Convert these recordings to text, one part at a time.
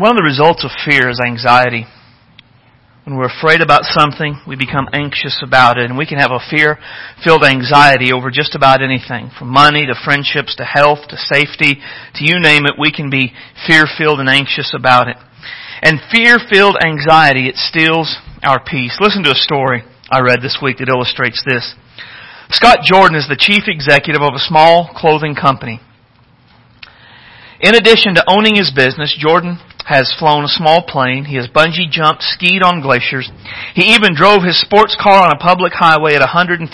One of the results of fear is anxiety. When we're afraid about something, we become anxious about it, and we can have a fear-filled anxiety over just about anything, from money to friendships to health to safety to you name it, we can be fear-filled and anxious about it. And fear-filled anxiety, it steals our peace. Listen to a story I read this week that illustrates this. Scott Jordan is the chief executive of a small clothing company. In addition to owning his business, Jordan has flown a small plane. He has bungee jumped, skied on glaciers. He even drove his sports car on a public highway at 152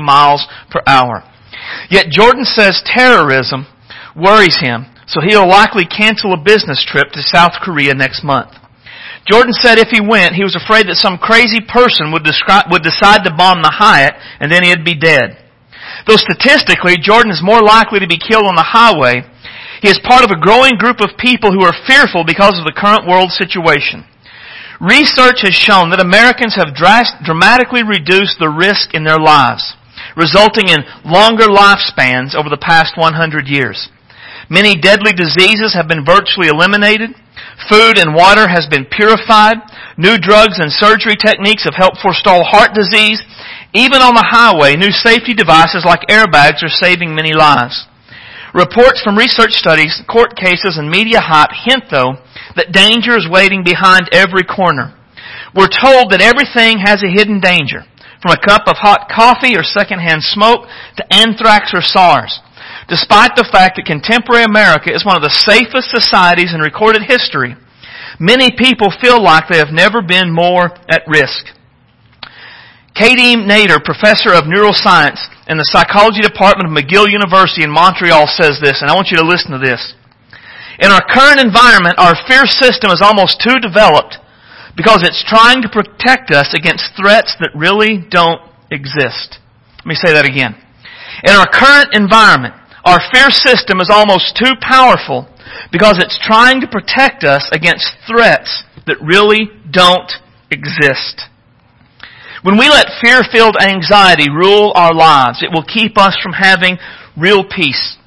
miles per hour. Yet Jordan says terrorism worries him, so he'll likely cancel a business trip to South Korea next month. Jordan said if he went, he was afraid that some crazy person would, describe, would decide to bomb the Hyatt and then he'd be dead. Though statistically, Jordan is more likely to be killed on the highway he is part of a growing group of people who are fearful because of the current world situation. Research has shown that Americans have dramatically reduced the risk in their lives, resulting in longer lifespans over the past 100 years. Many deadly diseases have been virtually eliminated. Food and water has been purified. New drugs and surgery techniques have helped forestall heart disease. Even on the highway, new safety devices like airbags are saving many lives. Reports from research studies, court cases, and media hype hint, though, that danger is waiting behind every corner. We're told that everything has a hidden danger, from a cup of hot coffee or secondhand smoke to anthrax or SARS. Despite the fact that contemporary America is one of the safest societies in recorded history, many people feel like they have never been more at risk. Katie Nader, professor of neuroscience in the psychology department of McGill University in Montreal says this, and I want you to listen to this. In our current environment, our fear system is almost too developed because it's trying to protect us against threats that really don't exist. Let me say that again. In our current environment, our fear system is almost too powerful because it's trying to protect us against threats that really don't exist. When we let fear-filled anxiety rule our lives, it will keep us from having real peace.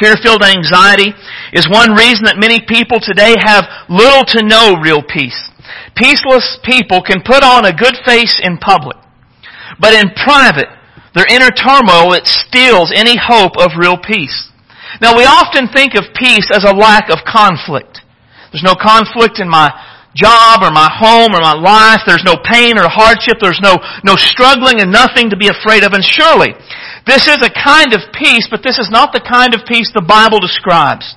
Fear-filled anxiety is one reason that many people today have little to no real peace. Peaceless people can put on a good face in public, but in private, their inner turmoil, it steals any hope of real peace. Now we often think of peace as a lack of conflict. There's no conflict in my job or my home or my life. There's no pain or hardship. There's no, no struggling and nothing to be afraid of. And surely, this is a kind of peace, but this is not the kind of peace the Bible describes.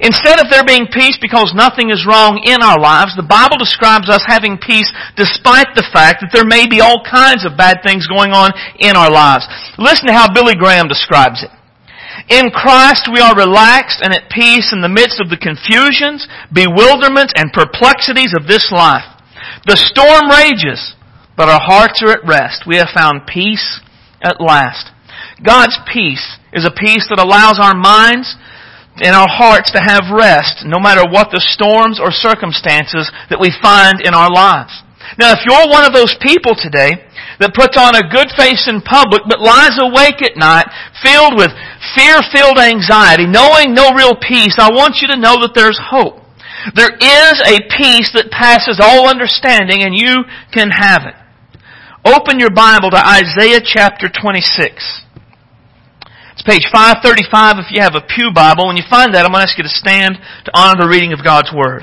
Instead of there being peace because nothing is wrong in our lives, the Bible describes us having peace despite the fact that there may be all kinds of bad things going on in our lives. Listen to how Billy Graham describes it. In Christ we are relaxed and at peace in the midst of the confusions, bewilderments, and perplexities of this life. The storm rages, but our hearts are at rest. We have found peace at last. God's peace is a peace that allows our minds and our hearts to have rest no matter what the storms or circumstances that we find in our lives. Now if you're one of those people today that puts on a good face in public but lies awake at night filled with fear-filled anxiety, knowing no real peace, I want you to know that there's hope. There is a peace that passes all understanding and you can have it. Open your Bible to Isaiah chapter 26. It's page 535 if you have a Pew Bible. When you find that, I'm going to ask you to stand to honor the reading of God's Word.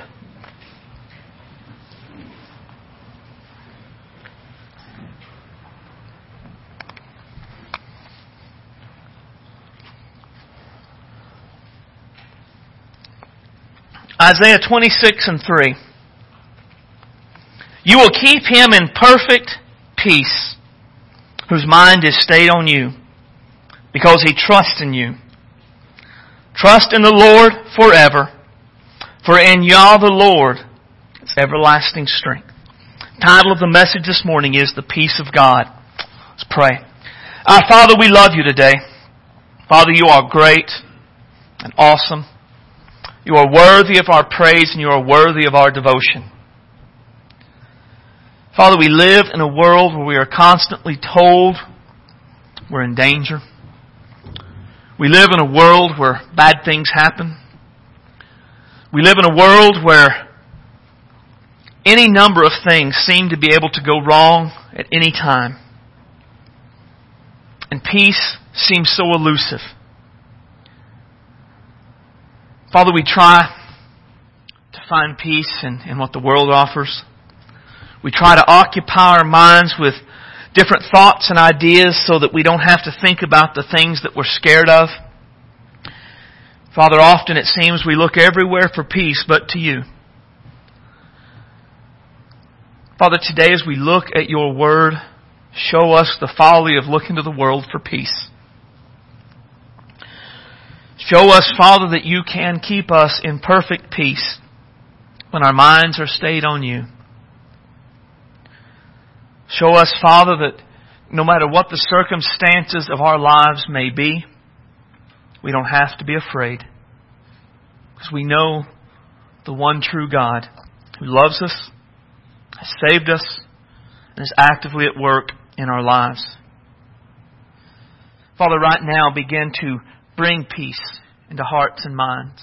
Isaiah 26 and 3. You will keep him in perfect peace, whose mind is stayed on you, because he trusts in you. Trust in the Lord forever, for in Yah the Lord is everlasting strength. title of the message this morning is The Peace of God. Let's pray. Our Father, we love you today. Father, you are great and awesome. You are worthy of our praise and you are worthy of our devotion. Father, we live in a world where we are constantly told we're in danger. We live in a world where bad things happen. We live in a world where any number of things seem to be able to go wrong at any time. And peace seems so elusive. Father, we try to find peace in, in what the world offers. We try to occupy our minds with different thoughts and ideas so that we don't have to think about the things that we're scared of. Father, often it seems we look everywhere for peace but to you. Father, today as we look at your word, show us the folly of looking to the world for peace. Show us, Father, that you can keep us in perfect peace when our minds are stayed on you. Show us, Father, that no matter what the circumstances of our lives may be, we don't have to be afraid. Because we know the one true God who loves us, has saved us, and is actively at work in our lives. Father, right now begin to bring peace into hearts and minds.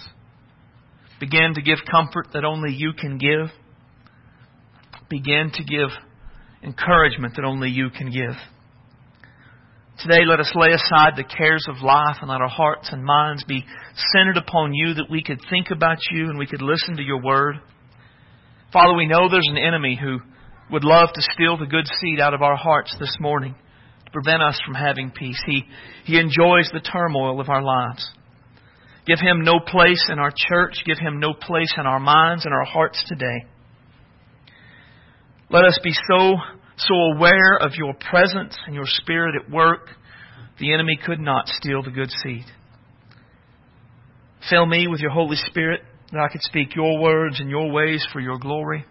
Begin to give comfort that only you can give. Begin to give encouragement that only you can give. Today, let us lay aside the cares of life and let our hearts and minds be centered upon you that we could think about you and we could listen to your word. Father, we know there's an enemy who would love to steal the good seed out of our hearts this morning prevent us from having peace. He, he enjoys the turmoil of our lives. Give him no place in our church. Give him no place in our minds and our hearts today. Let us be so, so aware of your presence and your spirit at work, the enemy could not steal the good seed. Fill me with your Holy Spirit that I could speak your words and your ways for your glory.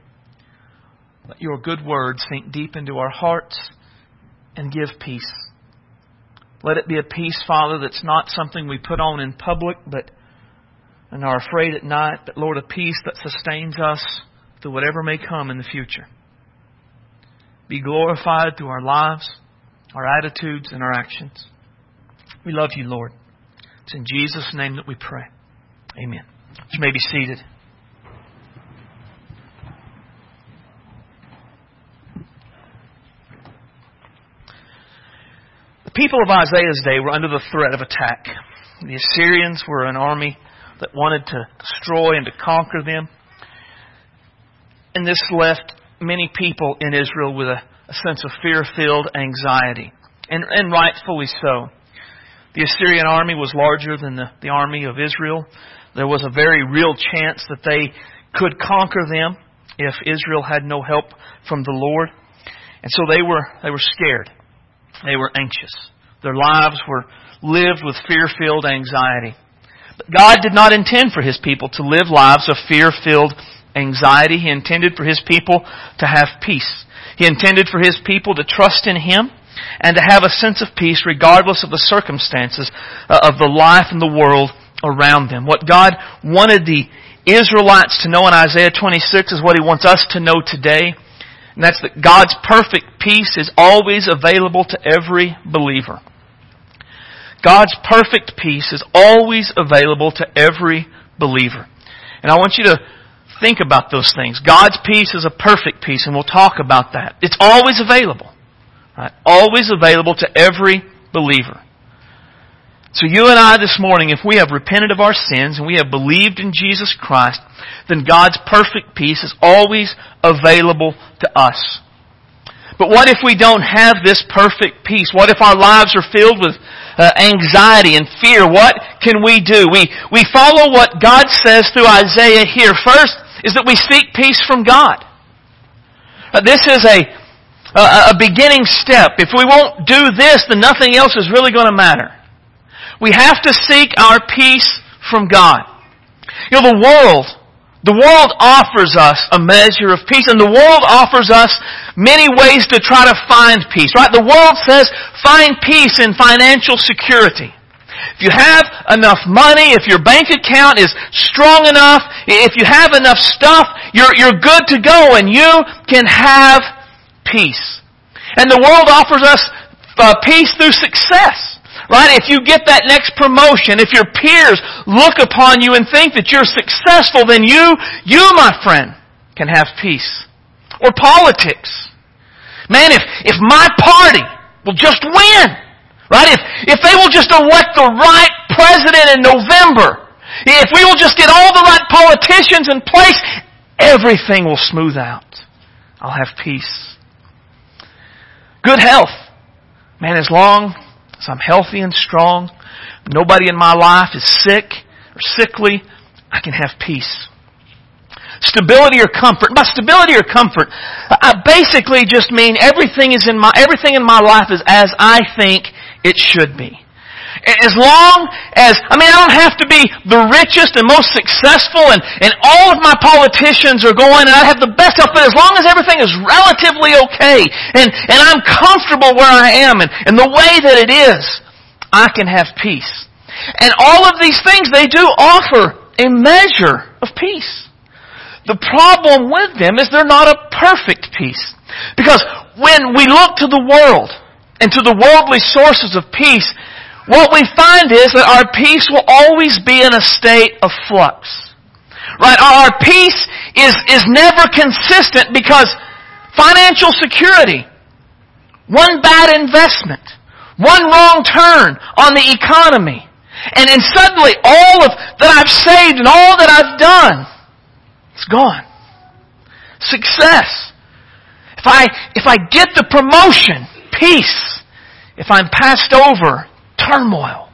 Let your good words sink deep into our hearts and give peace. Let it be a peace, Father, that's not something we put on in public, but and are afraid at night, but Lord, a peace that sustains us through whatever may come in the future be glorified through our lives, our attitudes, and our actions. We love you, Lord. It's in Jesus' name that we pray. Amen. You may be seated. The people of Isaiah's day were under the threat of attack. The Assyrians were an army that wanted to destroy and to conquer them. And this left many people in Israel with a, a sense of fear filled anxiety, and, and rightfully so. The Assyrian army was larger than the, the army of Israel. There was a very real chance that they could conquer them if Israel had no help from the Lord. And so they were, they were scared. They were anxious. Their lives were lived with fear filled anxiety. But God did not intend for His people to live lives of fear filled anxiety. He intended for His people to have peace. He intended for His people to trust in Him and to have a sense of peace regardless of the circumstances uh, of the life and the world around them. What God wanted the Israelites to know in Isaiah 26 is what He wants us to know today. And that's that God's perfect peace is always available to every believer. God's perfect peace is always available to every believer. And I want you to think about those things. God's peace is a perfect peace, and we'll talk about that. It's always available. Right? Always available to every believer. So you and I this morning, if we have repented of our sins and we have believed in Jesus Christ, then God's perfect peace is always available to us. But what if we don't have this perfect peace? What if our lives are filled with uh, anxiety and fear? What can we do? We, we follow what God says through Isaiah here. First, is that we seek peace from God. Uh, this is a, a, a beginning step. If we won't do this, then nothing else is really going to matter. We have to seek our peace from God. You know, the world, the world offers us a measure of peace, and the world offers us many ways to try to find peace, right? The world says find peace in financial security. If you have enough money, if your bank account is strong enough, if you have enough stuff, you're, you're good to go and you can have peace. And the world offers us uh, peace through success. Right? If you get that next promotion, if your peers look upon you and think that you're successful, then you, you, my friend, can have peace. Or politics. Man, if, if my party will just win, right? If, if they will just elect the right president in November, if we will just get all the right politicians in place, everything will smooth out. I'll have peace. Good health. Man, as long as I'm healthy and strong, nobody in my life is sick or sickly, I can have peace. Stability or comfort. By stability or comfort, I basically just mean everything is in my, everything in my life is as I think it should be. As long as, I mean, I don't have to be the richest and most successful and, and all of my politicians are going and I have the best health, but as long as everything is relatively okay and, and I'm comfortable where I am and, and the way that it is, I can have peace. And all of these things, they do offer a measure of peace. The problem with them is they're not a perfect peace. Because when we look to the world and to the worldly sources of peace, what we find is that our peace will always be in a state of flux. Right? Our peace is, is never consistent because financial security, one bad investment, one wrong turn on the economy, and, and suddenly all of that I've saved and all that I've done it's gone. Success. If I, if I get the promotion, peace. If I'm passed over, turmoil.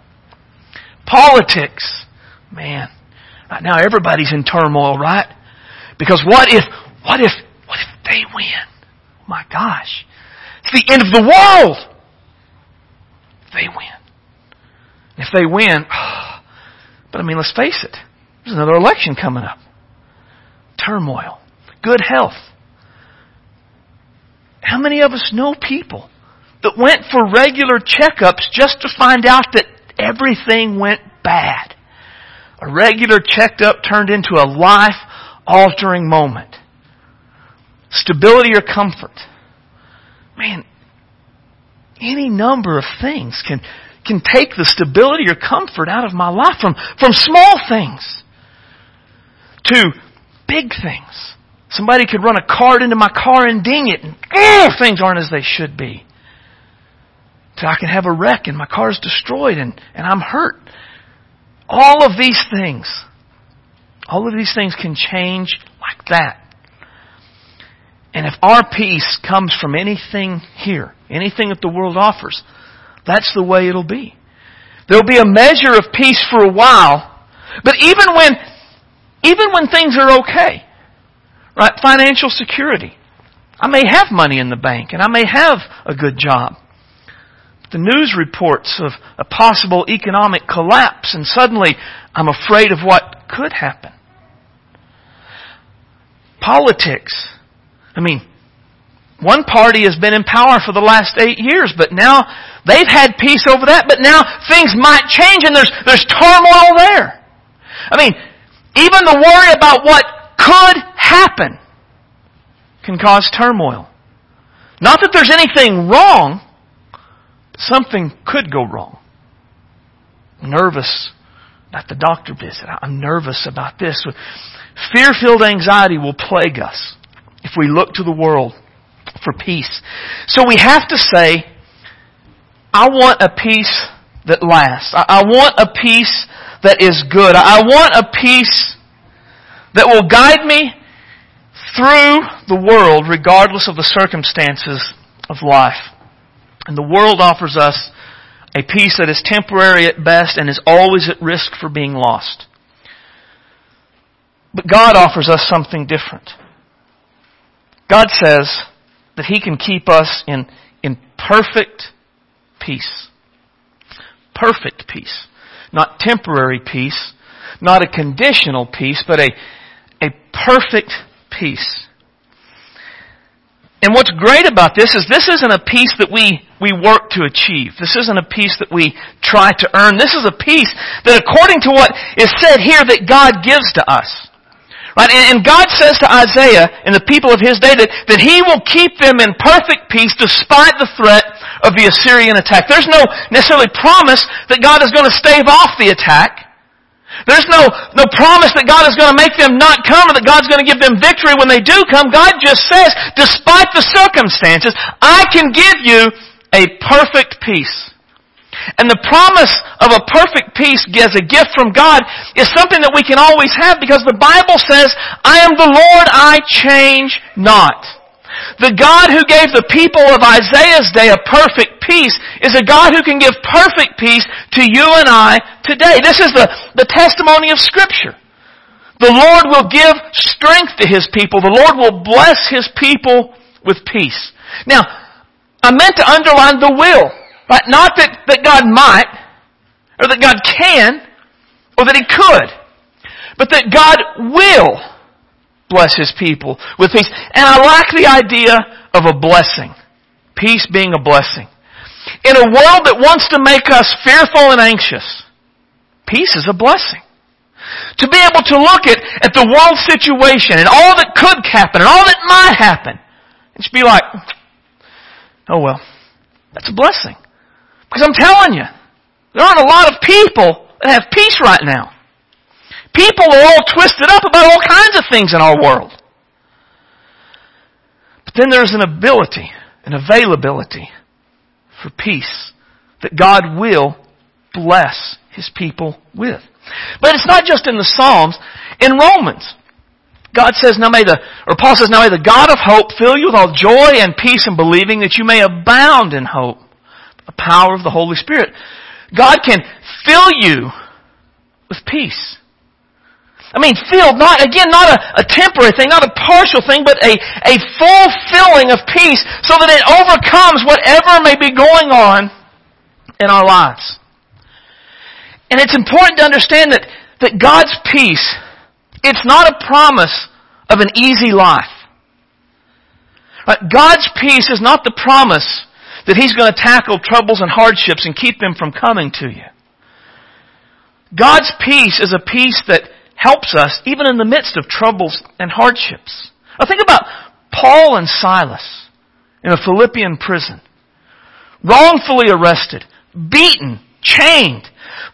Politics. Man, right now everybody's in turmoil, right? Because what if, what if, what if they win? Oh my gosh. It's the end of the world. They win. If they win, but I mean, let's face it. There's another election coming up turmoil, good health. How many of us know people that went for regular checkups just to find out that everything went bad? A regular checkup turned into a life altering moment. Stability or comfort. Man, any number of things can, can take the stability or comfort out of my life from, from small things to big things. Somebody could run a card into my car and ding it, and oh, things aren't as they should be. So I can have a wreck and my car's destroyed and, and I'm hurt. All of these things, all of these things can change like that. And if our peace comes from anything here, anything that the world offers, that's the way it'll be. There'll be a measure of peace for a while, but even when even when things are okay. Right? Financial security. I may have money in the bank and I may have a good job. The news reports of a possible economic collapse and suddenly I'm afraid of what could happen. Politics. I mean, one party has been in power for the last eight years, but now they've had peace over that, but now things might change and there's, there's turmoil there. I mean, even the worry about what could happen can cause turmoil. Not that there's anything wrong, something could go wrong. Nervous about the doctor visit. I'm nervous about this. Fear filled anxiety will plague us if we look to the world for peace. So we have to say, I want a peace that lasts. I want a peace that is good. I want a peace that will guide me through the world regardless of the circumstances of life. And the world offers us a peace that is temporary at best and is always at risk for being lost. But God offers us something different. God says that He can keep us in, in perfect peace. Perfect peace not temporary peace, not a conditional peace, but a, a perfect peace. And what's great about this is this isn't a peace that we, we work to achieve. This isn't a peace that we try to earn. This is a peace that according to what is said here that God gives to us. Right? And, God says to Isaiah and the people of his day that, that he will keep them in perfect peace despite the threat of the Assyrian attack. There's no necessarily promise that God is going to stave off the attack. There's no, no promise that God is going to make them not come or that God's going to give them victory when they do come. God just says, despite the circumstances, I can give you a perfect peace. And the promise of a perfect peace as a gift from God is something that we can always have because the Bible says, I am the Lord, I change not. The God who gave the people of Isaiah's day a perfect peace is a God who can give perfect peace to you and I today. This is the, the testimony of Scripture. The Lord will give strength to His people. The Lord will bless His people with peace. Now, I meant to underline the will. Right? Not that, that God might, or that God can, or that He could, but that God will bless His people with peace. And I like the idea of a blessing. Peace being a blessing. In a world that wants to make us fearful and anxious, peace is a blessing. To be able to look at, at the world situation and all that could happen and all that might happen, and just be like, oh well, that's a blessing. Because I'm telling you, there aren't a lot of people that have peace right now. People are all twisted up about all kinds of things in our world. But then there's an ability, an availability for peace that God will bless His people with. But it's not just in the Psalms. In Romans, God says, now may the, or Paul says, now may the God of hope fill you with all joy and peace in believing that you may abound in hope the power of the Holy Spirit. God can fill you with peace. I mean, filled, not, again, not a, a temporary thing, not a partial thing, but a, a full filling of peace so that it overcomes whatever may be going on in our lives. And it's important to understand that, that God's peace, it's not a promise of an easy life. God's peace is not the promise that He's going to tackle troubles and hardships and keep them from coming to you. God's peace is a peace that helps us even in the midst of troubles and hardships. Now think about Paul and Silas in a Philippian prison. Wrongfully arrested, beaten, chained,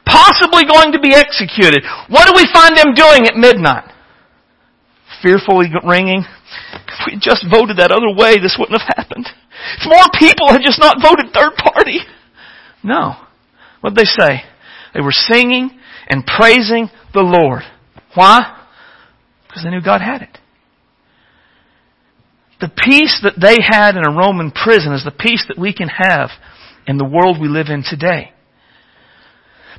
possibly going to be executed. What do we find them doing at midnight? Fearfully ringing. If we just voted that other way, this wouldn't have happened. If more people had just not voted third party. No. What did they say? They were singing and praising the Lord. Why? Because they knew God had it. The peace that they had in a Roman prison is the peace that we can have in the world we live in today.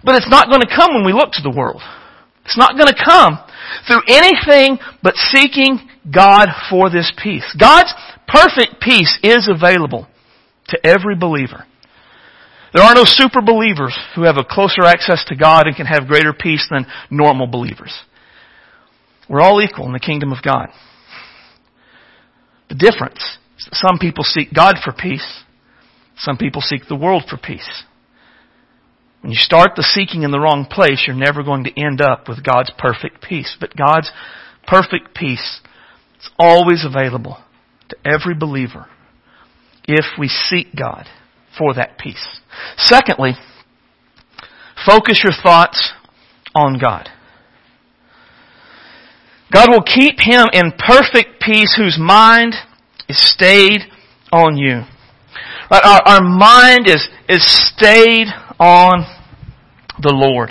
But it's not going to come when we look to the world. It's not going to come through anything but seeking God for this peace. God's perfect peace is available to every believer. There are no super believers who have a closer access to God and can have greater peace than normal believers. We're all equal in the kingdom of God. The difference is that some people seek God for peace, some people seek the world for peace. When you start the seeking in the wrong place, you're never going to end up with God's perfect peace. But God's perfect peace is always available to every believer if we seek God for that peace. Secondly, focus your thoughts on God. God will keep him in perfect peace whose mind is stayed on you. Our, our mind is, is stayed on the Lord.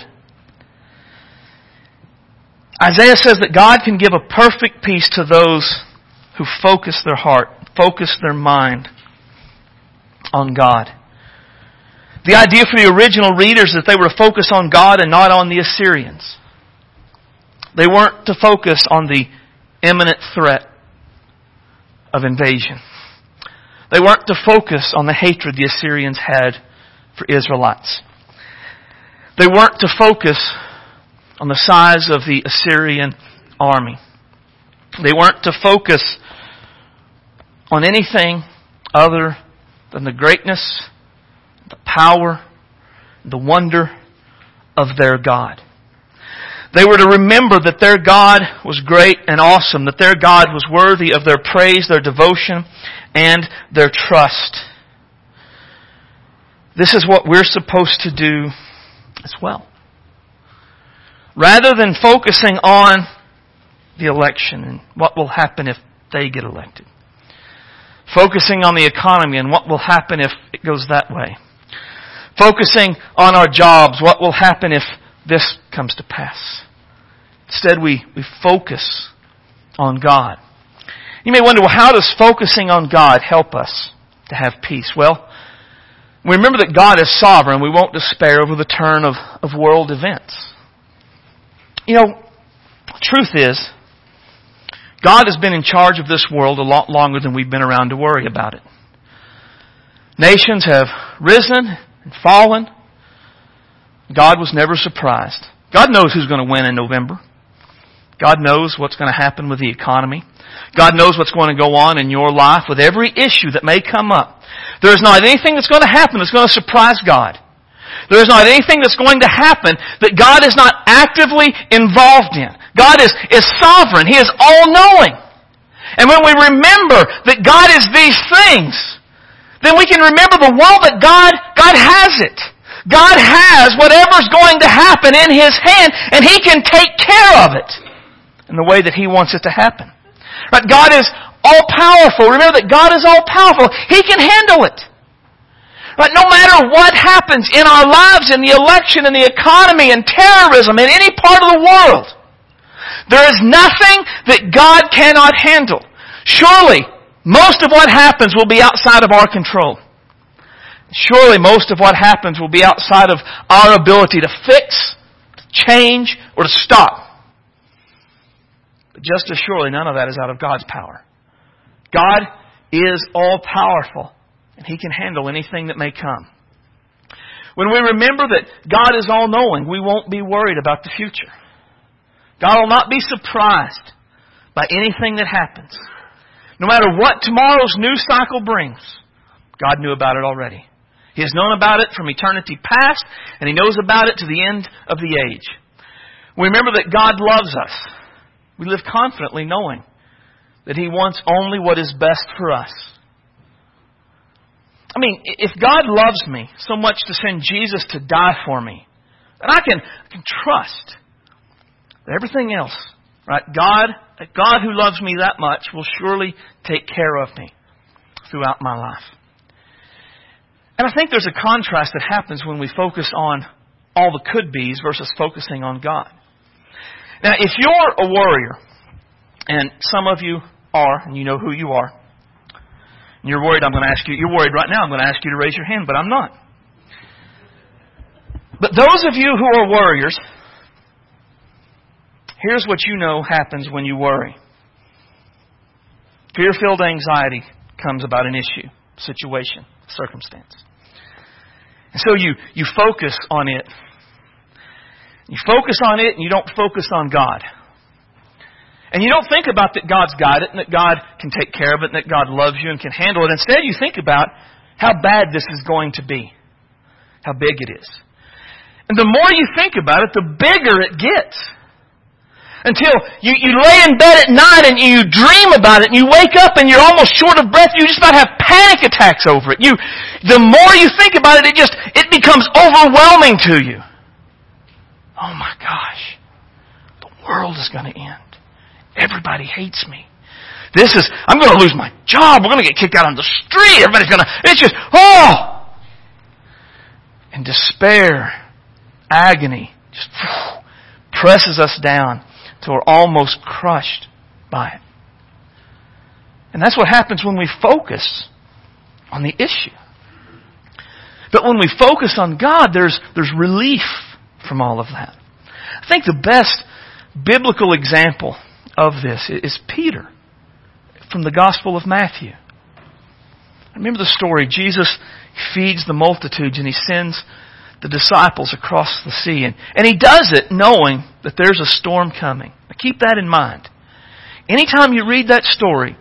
Isaiah says that God can give a perfect peace to those who focus their heart, focus their mind on God. The idea for the original readers is that they were to focus on God and not on the Assyrians. They weren't to focus on the imminent threat of invasion. They weren't to focus on the hatred the Assyrians had for Israelites. They weren't to focus on the size of the Assyrian army. They weren't to focus on anything other than the greatness, the power, the wonder of their God. They were to remember that their God was great and awesome, that their God was worthy of their praise, their devotion, and their trust. This is what we're supposed to do as well. Rather than focusing on the election and what will happen if they get elected. Focusing on the economy and what will happen if it goes that way. Focusing on our jobs, what will happen if this comes to pass. Instead, we, we focus on God. You may wonder, well, how does focusing on God help us to have peace? Well, we remember that God is sovereign. We won't despair over the turn of, of world events. You know, truth is, God has been in charge of this world a lot longer than we've been around to worry about it. Nations have risen and fallen. God was never surprised. God knows who's going to win in November. God knows what's going to happen with the economy. God knows what's going to go on in your life with every issue that may come up. There is not anything that's going to happen that's going to surprise God. There is not anything that's going to happen that God is not actively involved in. God is, is sovereign. He is all-knowing. And when we remember that God is these things, then we can remember the world that God, God has it. God has whatever's going to happen in His hand, and He can take care of it in the way that He wants it to happen. But God is all powerful. Remember that God is all powerful. He can handle it. But no matter what happens in our lives, in the election, in the economy, in terrorism, in any part of the world, there is nothing that God cannot handle. Surely, most of what happens will be outside of our control. Surely most of what happens will be outside of our ability to fix, to change, or to stop. But just as surely none of that is out of God's power. God is all powerful, and He can handle anything that may come. When we remember that God is all knowing, we won't be worried about the future. God will not be surprised by anything that happens. No matter what tomorrow's news cycle brings, God knew about it already. He has known about it from eternity past, and He knows about it to the end of the age. We remember that God loves us. We live confidently knowing that He wants only what is best for us. I mean, if God loves me so much to send Jesus to die for me, then I can, I can trust that everything else, right? God, God who loves me that much will surely take care of me throughout my life. And I think there's a contrast that happens when we focus on all the could be's versus focusing on God. Now, if you're a warrior, and some of you are, and you know who you are, and you're worried, I'm going to ask you, you're worried right now, I'm going to ask you to raise your hand, but I'm not. But those of you who are warriors, here's what you know happens when you worry. Fear filled anxiety comes about an issue, situation, circumstance. And so you, you focus on it. You focus on it and you don't focus on God. And you don't think about that God's got it and that God can take care of it and that God loves you and can handle it. Instead, you think about how bad this is going to be, how big it is. And the more you think about it, the bigger it gets until you, you lay in bed at night and you dream about it and you wake up and you're almost short of breath. You just about have panic attacks over it. You, the more you think about it, it just, it becomes overwhelming to you. Oh my gosh. The world is going to end. Everybody hates me. This is, I'm going to lose my job. We're going to get kicked out on the street. Everybody's going to, it's just, oh! And despair, agony, just presses us down till we're almost crushed by it. And that's what happens when we focus on the issue. But when we focus on God, there's, there's relief from all of that. I think the best biblical example of this is Peter from the Gospel of Matthew. Remember the story. Jesus feeds the multitudes and he sends the disciples across the sea. And, and he does it knowing that there's a storm coming. Now keep that in mind. Anytime you read that story,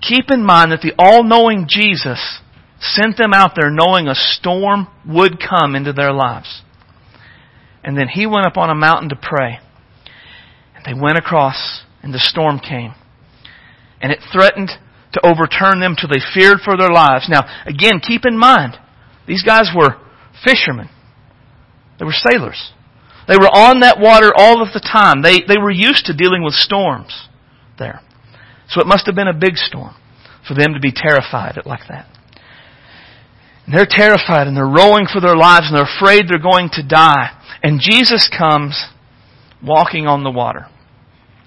keep in mind that the all-knowing Jesus sent them out there knowing a storm would come into their lives. And then he went up on a mountain to pray. And they went across, and the storm came. And it threatened to overturn them till they feared for their lives. Now, again, keep in mind, these guys were fishermen. They were sailors. They were on that water all of the time. They, they were used to dealing with storms there. So it must have been a big storm for them to be terrified like that. And they're terrified and they're rowing for their lives and they're afraid they're going to die. And Jesus comes walking on the water.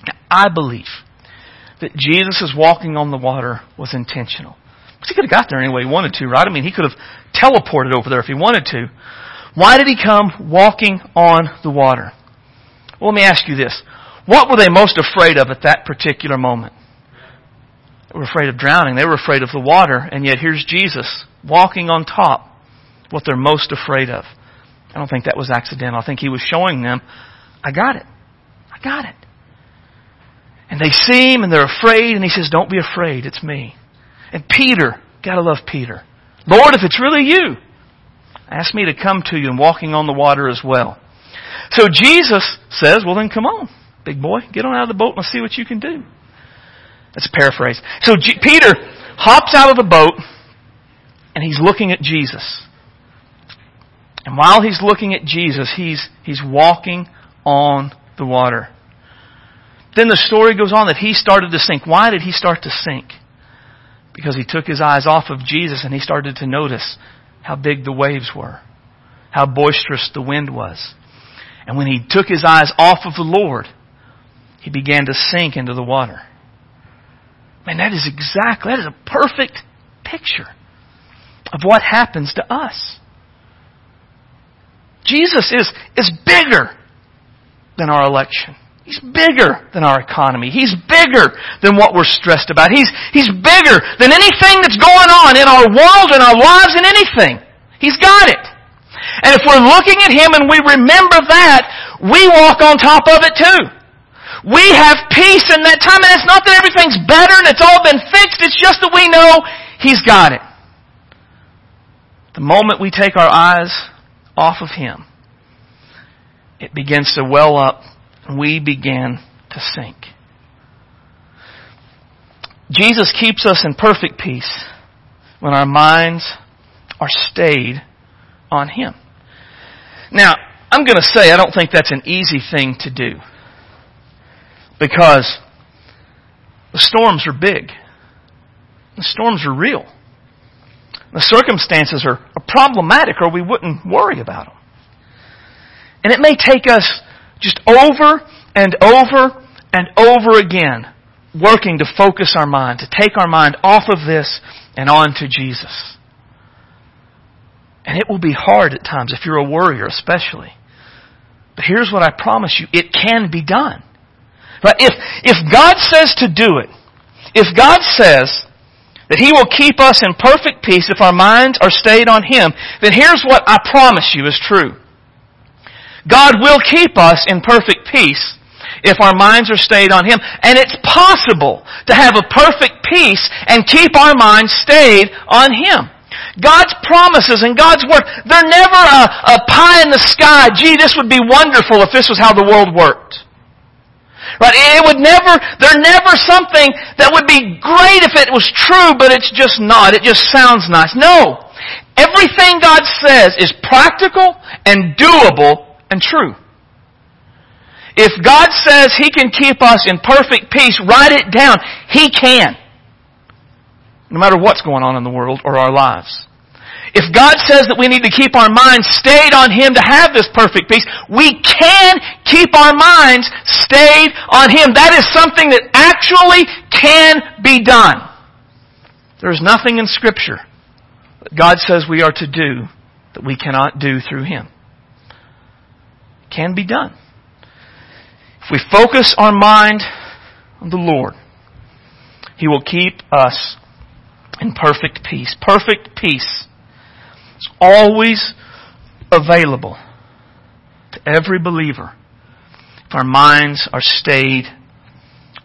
Now, I believe that Jesus' walking on the water was intentional. Because he could have got there any way he wanted to, right? I mean, he could have teleported over there if he wanted to. Why did he come walking on the water? Well, let me ask you this. What were they most afraid of at that particular moment? They were afraid of drowning. They were afraid of the water. And yet here's Jesus walking on top, what they're most afraid of. I don't think that was accidental. I think he was showing them, I got it. I got it. And they see him and they're afraid and he says, don't be afraid. It's me. And Peter, gotta love Peter. Lord, if it's really you, ask me to come to you and walking on the water as well. So Jesus says, well then come on, big boy, get on out of the boat and let's see what you can do. That's a paraphrase. So G- Peter hops out of the boat and he's looking at Jesus. And while he's looking at Jesus, he's, he's walking on the water. Then the story goes on that he started to sink. Why did he start to sink? Because he took his eyes off of Jesus and he started to notice how big the waves were, how boisterous the wind was. And when he took his eyes off of the Lord, he began to sink into the water. Man, that is exactly, that is a perfect picture of what happens to us. Jesus is, is bigger than our election. He's bigger than our economy. He's bigger than what we're stressed about. He's, he's bigger than anything that's going on in our world, in our lives, in anything. He's got it. And if we're looking at Him and we remember that, we walk on top of it too. We have peace in that time, and it's not that everything's better and it's all been fixed, it's just that we know He's got it. The moment we take our eyes off of Him, it begins to well up we begin to sink. Jesus keeps us in perfect peace when our minds are stayed on Him. Now, I'm going to say I don't think that's an easy thing to do. Because the storms are big. The storms are real. The circumstances are, are problematic or we wouldn't worry about them. And it may take us just over and over and over again working to focus our mind, to take our mind off of this and on to Jesus. And it will be hard at times if you're a worrier especially. But here's what I promise you, it can be done. But if, if God says to do it, if God says that He will keep us in perfect peace if our minds are stayed on Him, then here's what I promise you is true. God will keep us in perfect peace if our minds are stayed on Him. And it's possible to have a perfect peace and keep our minds stayed on Him. God's promises and God's Word, they're never a, a pie in the sky. Gee, this would be wonderful if this was how the world worked. Right? It would never, they're never something that would be great if it was true, but it's just not. It just sounds nice. No. Everything God says is practical and doable and true. If God says He can keep us in perfect peace, write it down. He can. No matter what's going on in the world or our lives. If God says that we need to keep our minds stayed on Him to have this perfect peace, we can keep our minds stayed on Him. That is something that actually can be done. There is nothing in Scripture that God says we are to do that we cannot do through Him can be done. If we focus our mind on the Lord, He will keep us in perfect peace. Perfect peace is always available to every believer if our minds are stayed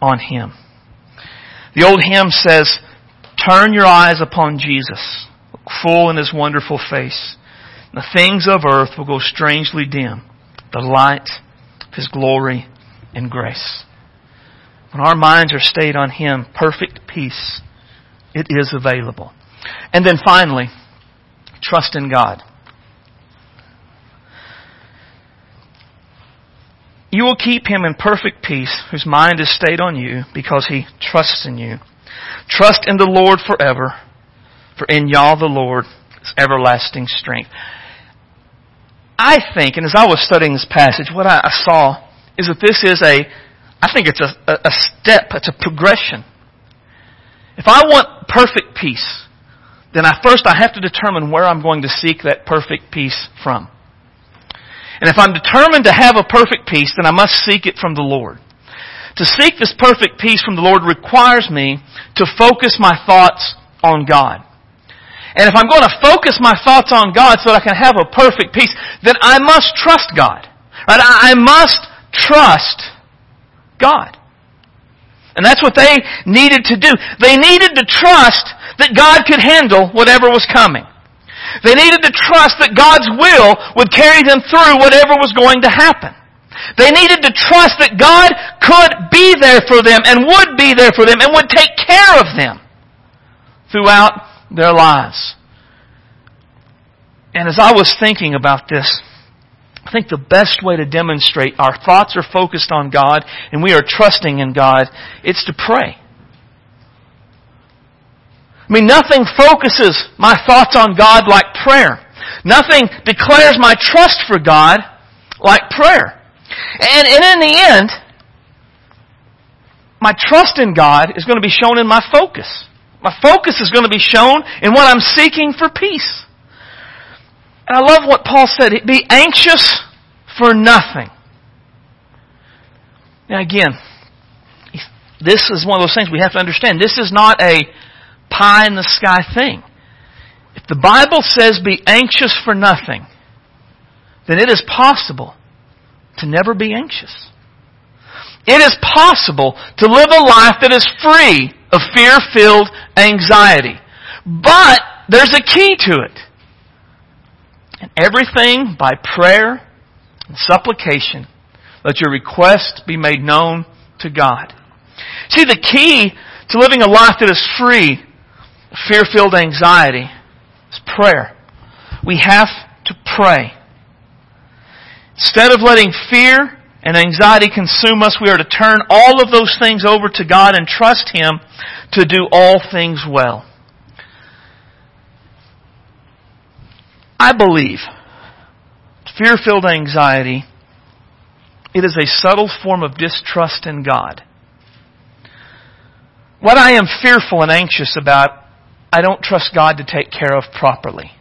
on Him. The old hymn says, Turn your eyes upon Jesus. Look full in His wonderful face. The things of earth will go strangely dim the light of His glory and grace. When our minds are stayed on Him, perfect peace, it is available. And then finally, trust in God. You will keep him in perfect peace whose mind is stayed on you because he trusts in you. Trust in the Lord forever, for in Yah the Lord is everlasting strength. I think, and as I was studying this passage, what I saw is that this is a, I think it's a, a step, it's a progression. If I want perfect peace, then I first I have to determine where I'm going to seek that perfect peace from. And if I'm determined to have a perfect peace, then I must seek it from the Lord. To seek this perfect peace from the Lord requires me to focus my thoughts on God. And if I'm going to focus my thoughts on God so that I can have a perfect peace, then I must trust God. Right? I must trust God. And that's what they needed to do. They needed to trust that God could handle whatever was coming. They needed to trust that God's will would carry them through whatever was going to happen. They needed to trust that God could be there for them and would be there for them and would take care of them throughout their lives. And as I was thinking about this, I think the best way to demonstrate our thoughts are focused on God and we are trusting in God, it's to pray. I mean, nothing focuses my thoughts on God like prayer. Nothing declares my trust for God like prayer. And, and in the end, my trust in God is going to be shown in my focus. My focus is going to be shown in what I'm seeking for peace. And I love what Paul said. Be anxious for nothing. Now again, this is one of those things we have to understand. This is not a pie in the sky thing. If the Bible says be anxious for nothing, then it is possible to never be anxious. It is possible to live a life that is free of fear-filled anxiety. But there's a key to it. And everything by prayer and supplication, let your request be made known to God. See, the key to living a life that is free of fear-filled anxiety is prayer. We have to pray. Instead of letting fear and anxiety consume us, we are to turn all of those things over to God and trust Him to do all things well. I believe fear-filled anxiety, it is a subtle form of distrust in God. What I am fearful and anxious about I don't trust God to take care of properly.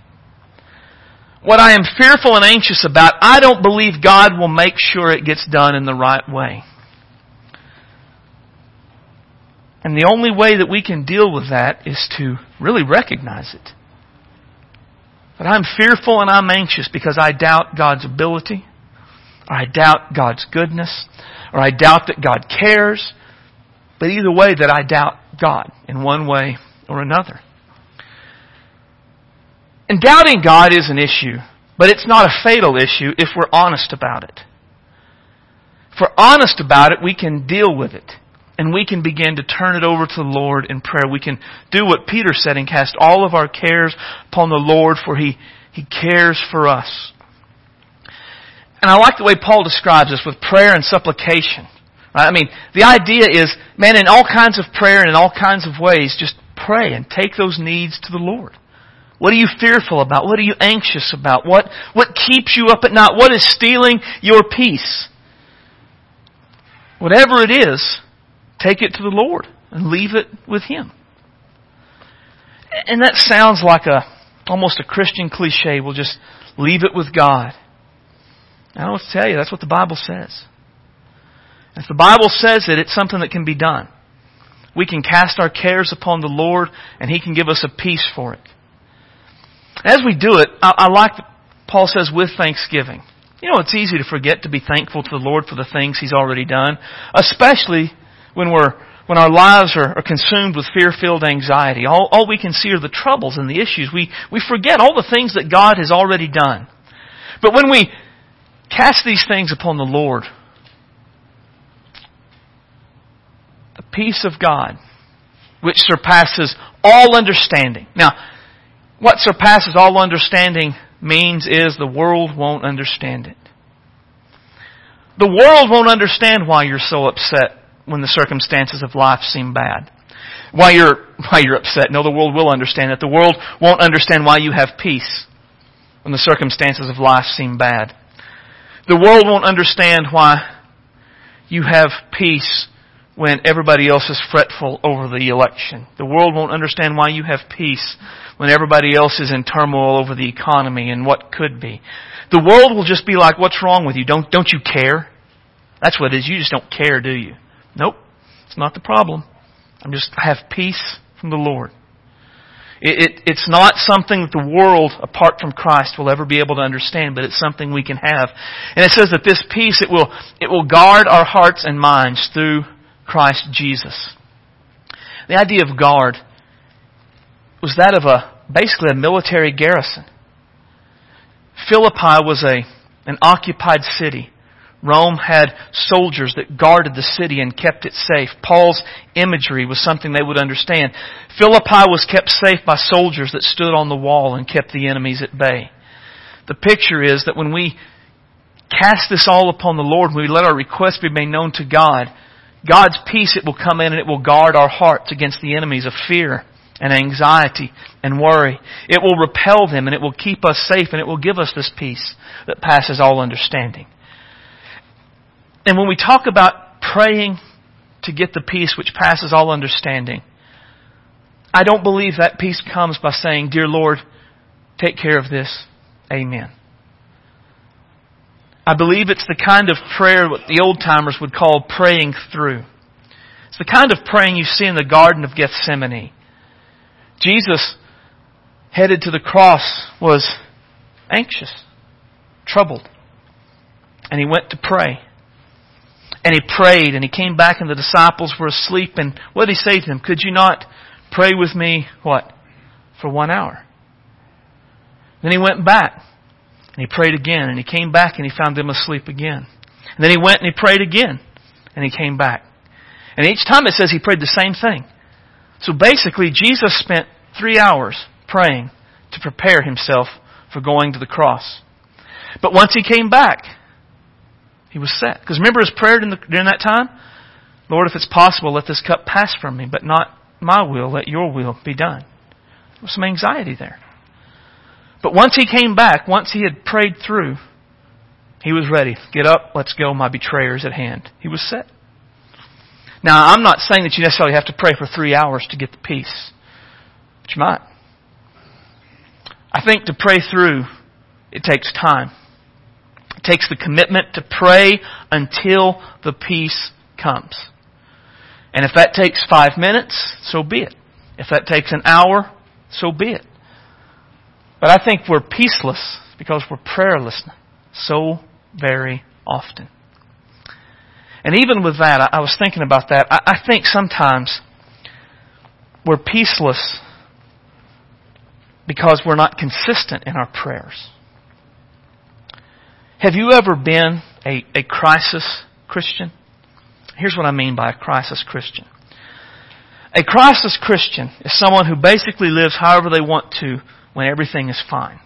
What I am fearful and anxious about, I don't believe God will make sure it gets done in the right way. And the only way that we can deal with that is to really recognize it. That I'm fearful and I'm anxious because I doubt God's ability, or I doubt God's goodness, or I doubt that God cares, but either way that I doubt God in one way or another. And doubting God is an issue, but it's not a fatal issue if we're honest about it. If we're honest about it, we can deal with it. And we can begin to turn it over to the Lord in prayer. We can do what Peter said and cast all of our cares upon the Lord for He, He cares for us. And I like the way Paul describes this with prayer and supplication. I mean, the idea is, man, in all kinds of prayer and in all kinds of ways, just pray and take those needs to the Lord. What are you fearful about? What are you anxious about? What, what keeps you up at night? What is stealing your peace? Whatever it is, take it to the Lord and leave it with Him. And that sounds like a, almost a Christian cliche. We'll just leave it with God. I don't tell you, that's what the Bible says. If the Bible says it, it's something that can be done. We can cast our cares upon the Lord and He can give us a peace for it. As we do it, I, I like Paul says with thanksgiving. You know, it's easy to forget to be thankful to the Lord for the things He's already done, especially when we're when our lives are, are consumed with fear-filled anxiety. All, all we can see are the troubles and the issues. We, we forget all the things that God has already done. But when we cast these things upon the Lord, the peace of God, which surpasses all understanding. Now, what surpasses all understanding means is the world won't understand it. The world won't understand why you're so upset when the circumstances of life seem bad. Why you're, why you're upset. No, the world will understand it. The world won't understand why you have peace when the circumstances of life seem bad. The world won't understand why you have peace when everybody else is fretful over the election. The world won't understand why you have peace when everybody else is in turmoil over the economy and what could be. The world will just be like, what's wrong with you? Don't, don't you care? That's what it is. You just don't care, do you? Nope. It's not the problem. I'm just, I have peace from the Lord. It, it, it's not something that the world, apart from Christ, will ever be able to understand, but it's something we can have. And it says that this peace, it will, it will guard our hearts and minds through Christ Jesus. The idea of guard was that of a, basically a military garrison. Philippi was a, an occupied city. Rome had soldiers that guarded the city and kept it safe. Paul's imagery was something they would understand. Philippi was kept safe by soldiers that stood on the wall and kept the enemies at bay. The picture is that when we cast this all upon the Lord, when we let our requests be made known to God, God's peace, it will come in and it will guard our hearts against the enemies of fear and anxiety and worry. It will repel them and it will keep us safe and it will give us this peace that passes all understanding. And when we talk about praying to get the peace which passes all understanding, I don't believe that peace comes by saying, Dear Lord, take care of this. Amen. I believe it's the kind of prayer what the old timers would call praying through. It's the kind of praying you see in the Garden of Gethsemane. Jesus, headed to the cross, was anxious, troubled, and he went to pray. And he prayed, and he came back, and the disciples were asleep. And what did he say to them? Could you not pray with me, what? For one hour. Then he went back. And he prayed again, and he came back and he found them asleep again. And then he went and he prayed again, and he came back. And each time it says he prayed the same thing. So basically, Jesus spent three hours praying to prepare himself for going to the cross. But once he came back, he was set. Because remember his prayer the, during that time? Lord, if it's possible, let this cup pass from me, but not my will, let your will be done. There was some anxiety there. But once he came back, once he had prayed through, he was ready. Get up, let's go, my betrayer is at hand. He was set. Now, I'm not saying that you necessarily have to pray for three hours to get the peace, but you might. I think to pray through, it takes time. It takes the commitment to pray until the peace comes. And if that takes five minutes, so be it. If that takes an hour, so be it. But I think we're peaceless because we're prayerless so very often. And even with that, I, was thinking about that. I, I think sometimes we're peaceless because we're not consistent in our prayers. Have you ever been a, a crisis Christian? Here's what I mean by a crisis Christian. A crisis Christian is someone who basically lives however they want to when everything is fine.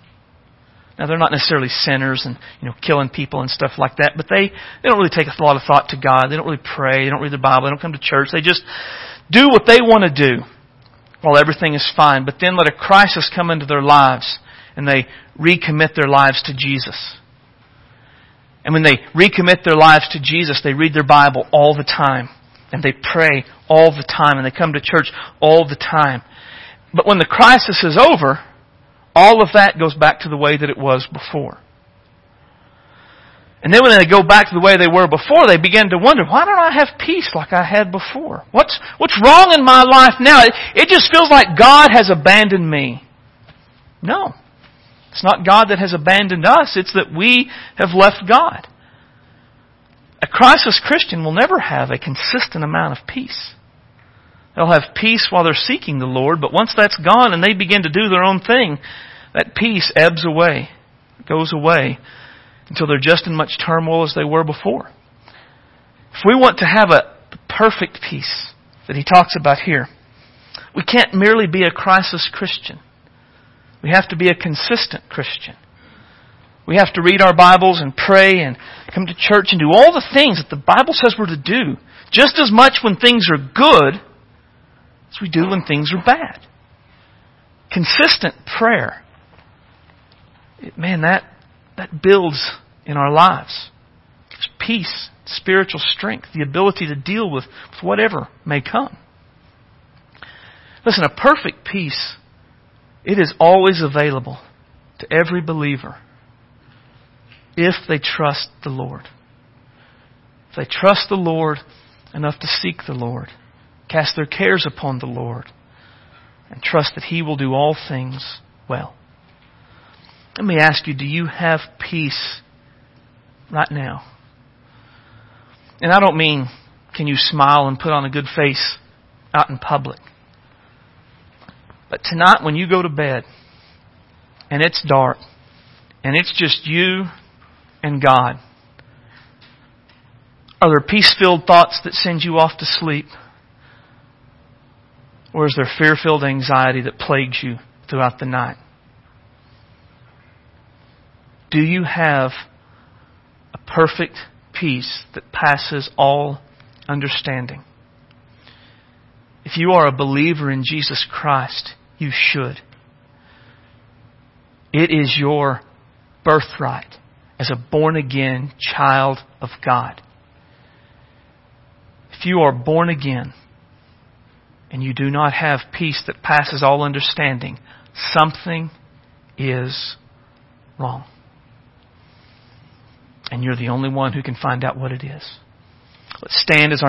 Now they're not necessarily sinners and you know killing people and stuff like that, but they they don't really take a lot of thought to God. They don't really pray. They don't read the Bible. They don't come to church. They just do what they want to do while everything is fine. But then let a crisis come into their lives and they recommit their lives to Jesus. And when they recommit their lives to Jesus, they read their Bible all the time. And they pray all the time. And they come to church all the time. But when the crisis is over, all of that goes back to the way that it was before. And then when they go back to the way they were before, they begin to wonder, why don't I have peace like I had before? What's, what's wrong in my life now? It, it just feels like God has abandoned me. No. It's not God that has abandoned us, it's that we have left God. A crisis Christian will never have a consistent amount of peace. They'll have peace while they're seeking the Lord, but once that's gone and they begin to do their own thing, that peace ebbs away, goes away, until they're just in much turmoil as they were before. If we want to have a perfect peace that he talks about here. We can't merely be a crisis Christian. We have to be a consistent Christian. We have to read our Bibles and pray and come to church and do all the things that the Bible says we're to do, just as much when things are good as we do when things are bad. Consistent prayer. Man, that, that builds in our lives. Gives peace, spiritual strength, the ability to deal with whatever may come. Listen, a perfect peace, it is always available to every believer if they trust the Lord. If they trust the Lord enough to seek the Lord, cast their cares upon the Lord, and trust that He will do all things well. Let me ask you, do you have peace right now? And I don't mean can you smile and put on a good face out in public. But tonight when you go to bed and it's dark and it's just you and God, are there peace filled thoughts that send you off to sleep? Or is there fear filled anxiety that plagues you throughout the night? Do you have a perfect peace that passes all understanding? If you are a believer in Jesus Christ, you should. It is your birthright as a born again child of God. If you are born again and you do not have peace that passes all understanding, something is wrong. And you're the only one who can find out what it is. Let's stand as our